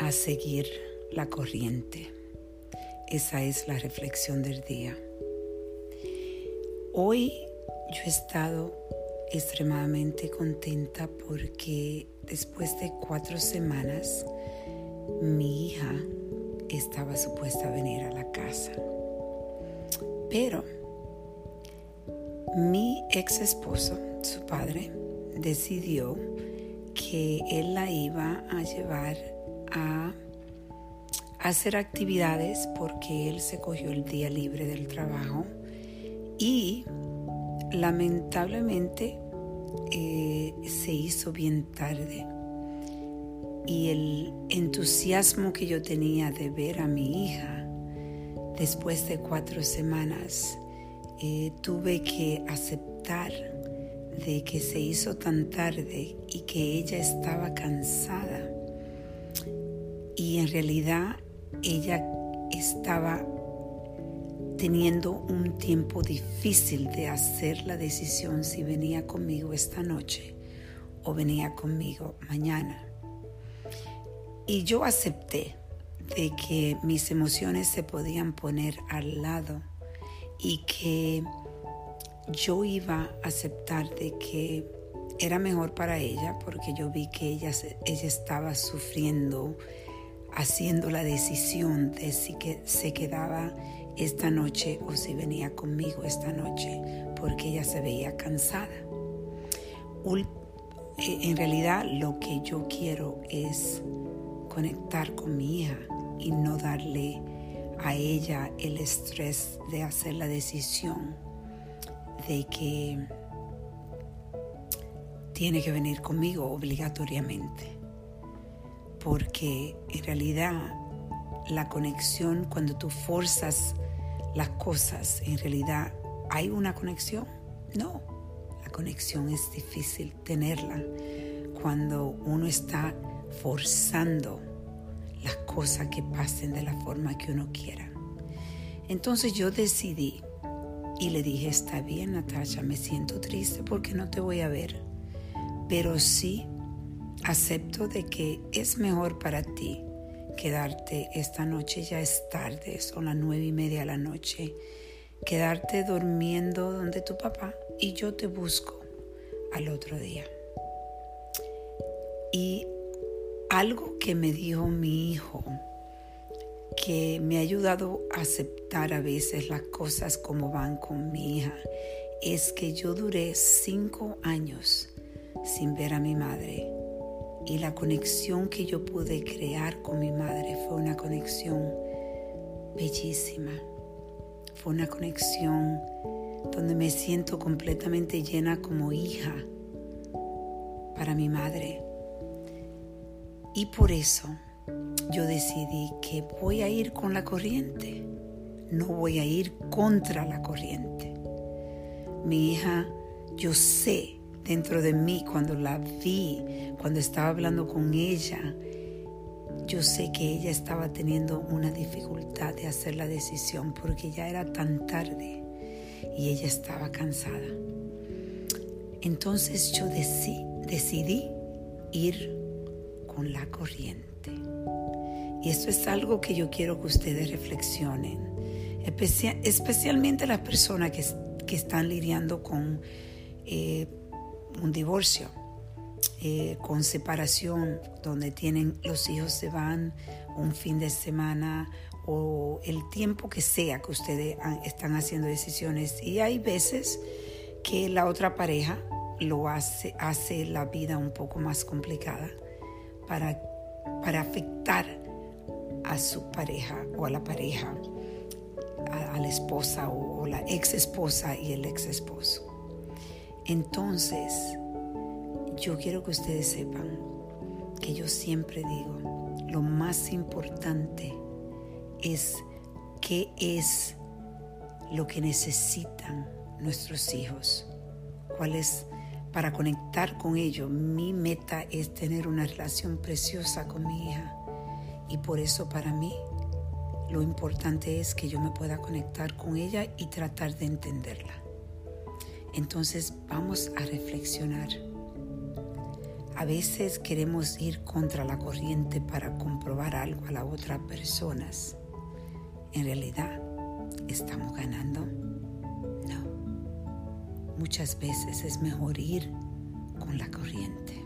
A seguir la corriente. Esa es la reflexión del día. Hoy yo he estado extremadamente contenta porque después de cuatro semanas mi hija estaba supuesta a venir a la casa. Pero mi ex esposo, su padre, decidió que él la iba a llevar a hacer actividades porque él se cogió el día libre del trabajo y lamentablemente eh, se hizo bien tarde y el entusiasmo que yo tenía de ver a mi hija después de cuatro semanas eh, tuve que aceptar de que se hizo tan tarde y que ella estaba cansada. Y en realidad ella estaba teniendo un tiempo difícil de hacer la decisión si venía conmigo esta noche o venía conmigo mañana. Y yo acepté de que mis emociones se podían poner al lado y que yo iba a aceptar de que era mejor para ella porque yo vi que ella, ella estaba sufriendo haciendo la decisión de si que se quedaba esta noche o si venía conmigo esta noche porque ella se veía cansada. Eh, en realidad lo que yo quiero es conectar con mi hija y no darle a ella el estrés de hacer la decisión de que tiene que venir conmigo obligatoriamente. Porque en realidad la conexión, cuando tú forzas las cosas, en realidad hay una conexión. No, la conexión es difícil tenerla cuando uno está forzando las cosas que pasen de la forma que uno quiera. Entonces yo decidí y le dije, está bien Natasha, me siento triste porque no te voy a ver, pero sí acepto de que es mejor para ti quedarte esta noche, ya es tarde, son las nueve y media de la noche, quedarte durmiendo donde tu papá y yo te busco al otro día. Y algo que me dijo mi hijo, que me ha ayudado a aceptar a veces las cosas como van con mi hija es que yo duré cinco años sin ver a mi madre y la conexión que yo pude crear con mi madre fue una conexión bellísima. Fue una conexión donde me siento completamente llena como hija para mi madre. Y por eso yo decidí que voy a ir con la corriente, no voy a ir contra la corriente. Mi hija, yo sé dentro de mí cuando la vi, cuando estaba hablando con ella, yo sé que ella estaba teniendo una dificultad de hacer la decisión porque ya era tan tarde y ella estaba cansada. Entonces yo decidí, decidí ir con la corriente. Y esto es algo que yo quiero que ustedes reflexionen, especialmente las personas que, están lidiando con eh, un divorcio, eh, con separación, donde tienen los hijos se van un fin de semana o el tiempo que sea que ustedes están haciendo decisiones. Y hay veces que la otra pareja lo hace, hace la vida un poco más complicada para, para afectar a su pareja o a la pareja, a, la esposa o, la ex esposa y el ex esposo. Entonces, yo quiero que ustedes sepan que yo siempre digo, lo más importante es qué es lo que necesitan nuestros hijos, cuál es para conectar con ellos. Mi meta es tener una relación preciosa con mi hija y por eso para mí lo importante es que yo me pueda conectar con ella y tratar de entenderla. Entonces vamos a reflexionar. A veces queremos ir contra la corriente para comprobar algo a las otras personas. En realidad, ¿estamos ganando? No. Muchas veces es mejor ir con la corriente.